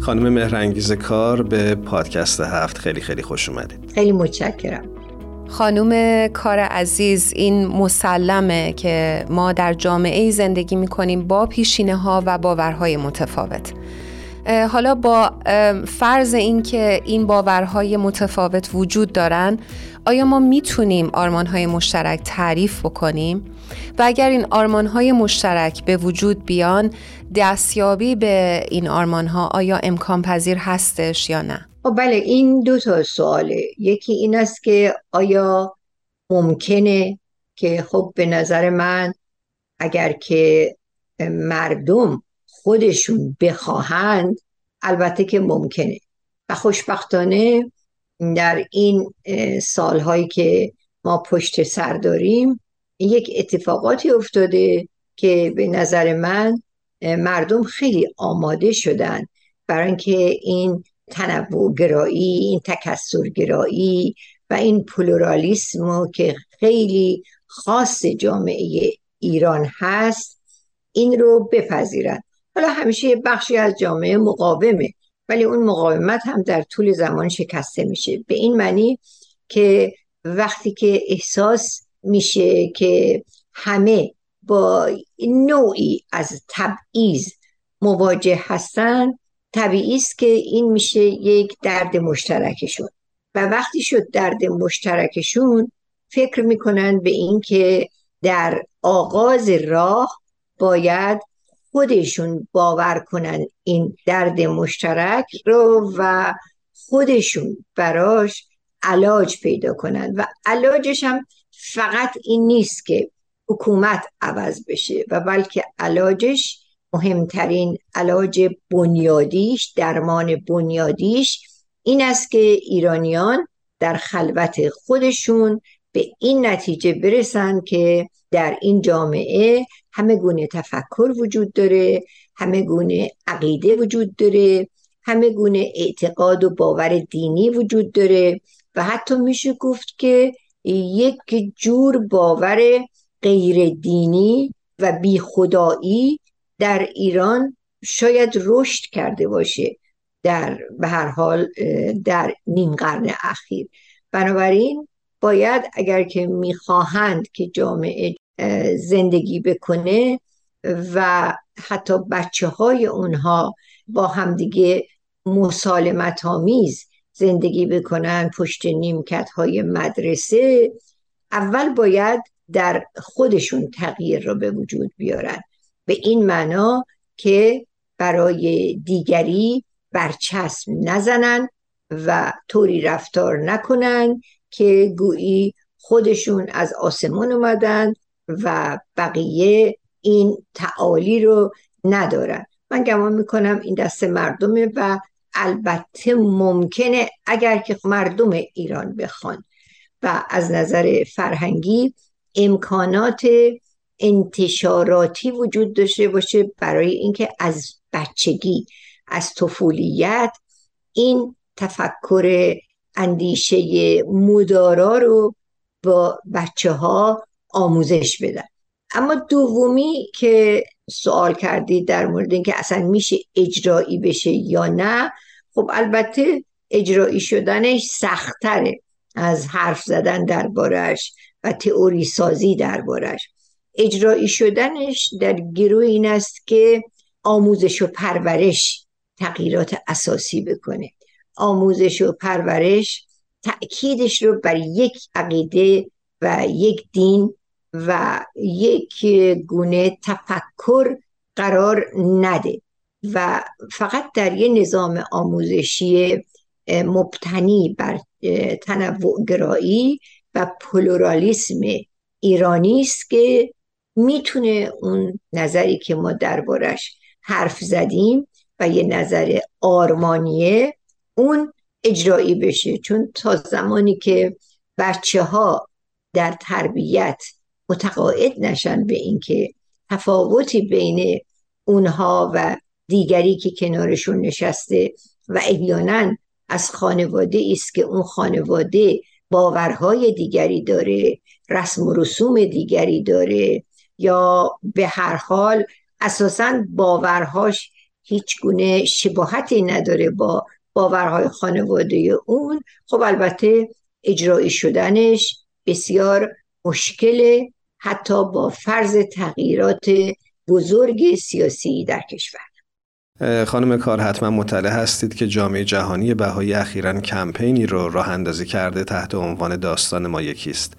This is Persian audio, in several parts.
خانم مهرنگیز کار به پادکست هفت خیلی خیلی خوش اومدید. خیلی متشکرم. خانوم کار عزیز این مسلمه که ما در جامعه زندگی می‌کنیم با پیشینه ها و باورهای متفاوت. حالا با فرض اینکه این باورهای متفاوت وجود دارن آیا ما می‌تونیم آرمانهای مشترک تعریف بکنیم؟ و اگر این آرمانهای مشترک به وجود بیان دستیابی به این آرمانها آیا امکان پذیر هستش یا نه؟ خب بله این دو تا سواله. یکی این است که آیا ممکنه که خب به نظر من اگر که مردم خودشون بخواهند البته که ممکنه. و خوشبختانه در این سالهایی که ما پشت سر داریم یک اتفاقاتی افتاده که به نظر من مردم خیلی آماده شدن. برای اینکه این تنوع گرایی این تکسر گرایی و این پلورالیسم که خیلی خاص جامعه ایران هست این رو بپذیرند. حالا همیشه یه بخشی از جامعه مقاومه ولی اون مقاومت هم در طول زمان شکسته میشه. به این معنی که وقتی که احساس میشه که همه با نوعی از تبعیض مواجه هستن طبیعی است که این میشه یک درد مشترکشون. و وقتی شد درد مشترکشون فکر می‌کنن به اینکه در آغاز راه باید خودشون باور کنن این درد مشترک رو و خودشون براش علاج پیدا کنن. و علاجش هم فقط این نیست که حکومت عوض بشه و بلکه علاجش مهمترین علاج بنیادیش درمان بنیادیش این است که ایرانیان در خلوت خودشون به این نتیجه برسن که در این جامعه همه گونه تفکر وجود داره همه گونه عقیده وجود داره همه گونه اعتقاد و باور دینی وجود داره و حتی میشه گفت که یک جور باور غیر دینی و بی خدایی در ایران شاید رشد کرده باشه در به هر حال در نیم قرن اخیر. بنابراین باید اگر که می‌خواهند که جامعه زندگی بکنه و حتی بچه های اونها با همدیگه مسالمت آمیز زندگی بکنن پشت نیمکت های مدرسه. اول باید در خودشون تغییر را به وجود بیارن. به این معنا که برای دیگری برچسب نزنن و طوری رفتار نکنن که گویی خودشون از آسمان اومدن و بقیه این تعالی رو ندارن. من گمان می‌کنم این دست مردمه و البته ممکنه اگر که مردم ایران بخوان و از نظر فرهنگی امکانات انتشاراتی وجود داشته باشه برای اینکه از بچگی از طفولیت این تفکر اندیشه مدارا رو با بچه ها آموزش بدن. اما دومی که سوال کردید در مورد اینکه اصلا میشه اجرایی بشه یا نه خب البته اجرایی شدنش سختره از حرف زدن دربارش و تئوری سازی دربارش اجرایی شدنش در گروه این است که آموزش و پرورش تغییرات اساسی بکنه. آموزش و پرورش تأکیدش رو بر یک عقیده و یک دین و یک گونه تفکر قرار نده و فقط در یه نظام آموزشی مبتنی بر تنوع گرایی و پلورالیسم ایرانی است که می‌تونه اون نظری که ما دربارش حرف زدیم و یه نظر آرمانیه اون اجرایی بشه. چون تا زمانی که بچه ها در تربیت متقاعد نشن به اینکه تفاوتی بین اونها و دیگری که کنارشون نشسته و احیانا از خانواده است که اون خانواده باورهای دیگری داره رسم و رسوم دیگری داره یا به هر حال اساسا باورهاش هیچ گونه شباهتی نداره با باورهای خانواده اون. خب البته اجرایی شدنش بسیار مشکل حتی با فرض تغییرات بزرگ سیاسی در کشور خانم کار حتما مطلع هستید که جامعه جهانی بهایی اخیرا کمپینی رو راه اندازی کرده تحت عنوان داستان ما یکیست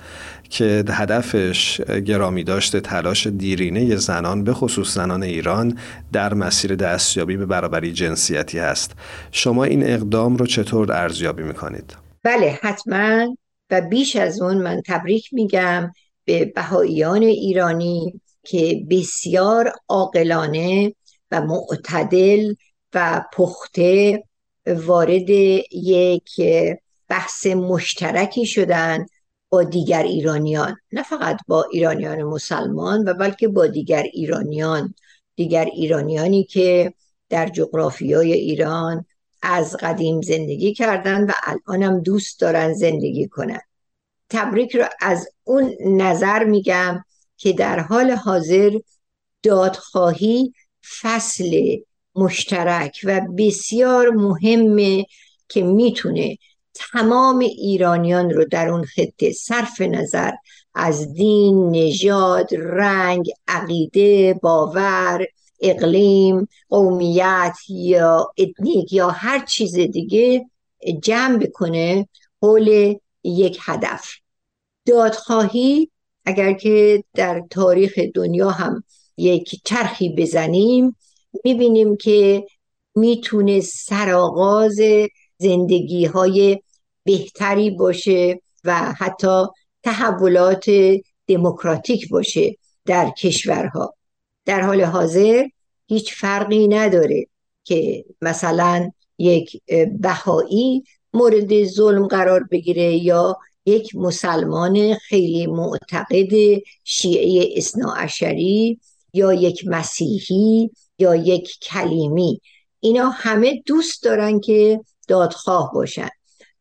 که هدفش گرامی داشته تلاش دیرینه زنان به خصوص زنان ایران در مسیر دستیابی به برابری جنسیتی هست شما این اقدام رو چطور ارزیابی می‌کنید؟ بله حتما و بیش از اون من تبریک میگم به بهاییان ایرانی که بسیار عاقلانه و معتدل و پخته وارد یک بحث مشترکی شدن با دیگر ایرانیان. نه فقط با ایرانیان مسلمان و بلکه با دیگر ایرانیان. دیگر ایرانیانی که در جغرافیای ایران از قدیم زندگی کردن و الانم دوست دارن زندگی کنن. تبریک رو از اون نظر میگم که در حال حاضر دادخواهی فصل مشترک و بسیار مهمه که می‌تونه تمام ایرانیان رو در اون خطه صرف نظر از دین، نژاد، رنگ، عقیده، باور، اقلیم، قومیت یا اتنیک یا هر چیز دیگه جمع بکنه حول یک هدف. دادخواهی اگر که در تاریخ دنیا هم یک چرخی بزنیم می‌بینیم که می‌تونه سرآغاز زندگی های بهتری باشه و حتی تحولات دموکراتیک باشه در کشورها. در حال حاضر هیچ فرقی نداره که مثلا یک بهایی مورد ظلم قرار بگیره یا یک مسلمان خیلی معتقد شیعه اصناعشری یا یک مسیحی یا یک کلیمی. اینا همه دوست دارن که دادخواه باشن.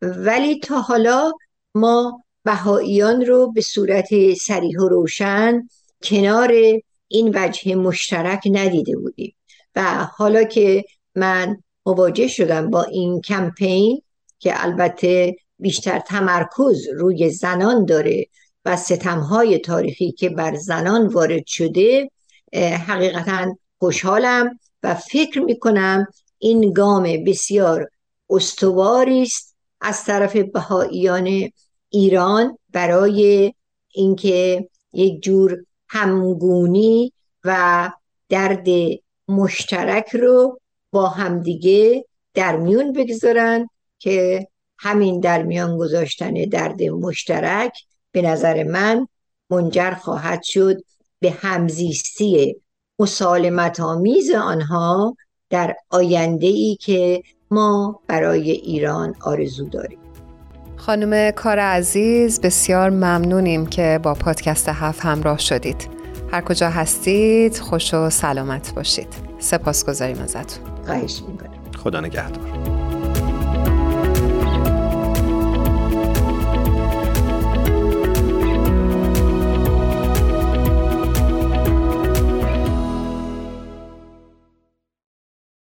ولی تا حالا ما بهاییان رو به صورت سریح و روشن کنار این وجه مشترک ندیده بودیم. و حالا که من مواجه شدم با این کمپین که البته بیشتر تمرکز روی زنان داره و ستمهای تاریخی که بر زنان وارد شده حقیقتا خوشحالم و فکر می‌کنم این گام بسیار استواری است از طرف بهاییان ایران برای اینکه یک جور همگونی و درد مشترک رو با همدیگه در میون بگذارن که همین در میان گذاشتن درد مشترک به نظر من منجر خواهد شد به همزیستی مسالمت آمیز آنها در آینده ای که ما برای ایران آرزو داریم. خانم کار عزیز بسیار ممنونیم که با پادکست هفت همراه شدید. هر کجا هستید خوش و سلامت باشید. سپاس گذاریم ازتون. خواهش می‌کنم. خدا نگهدار.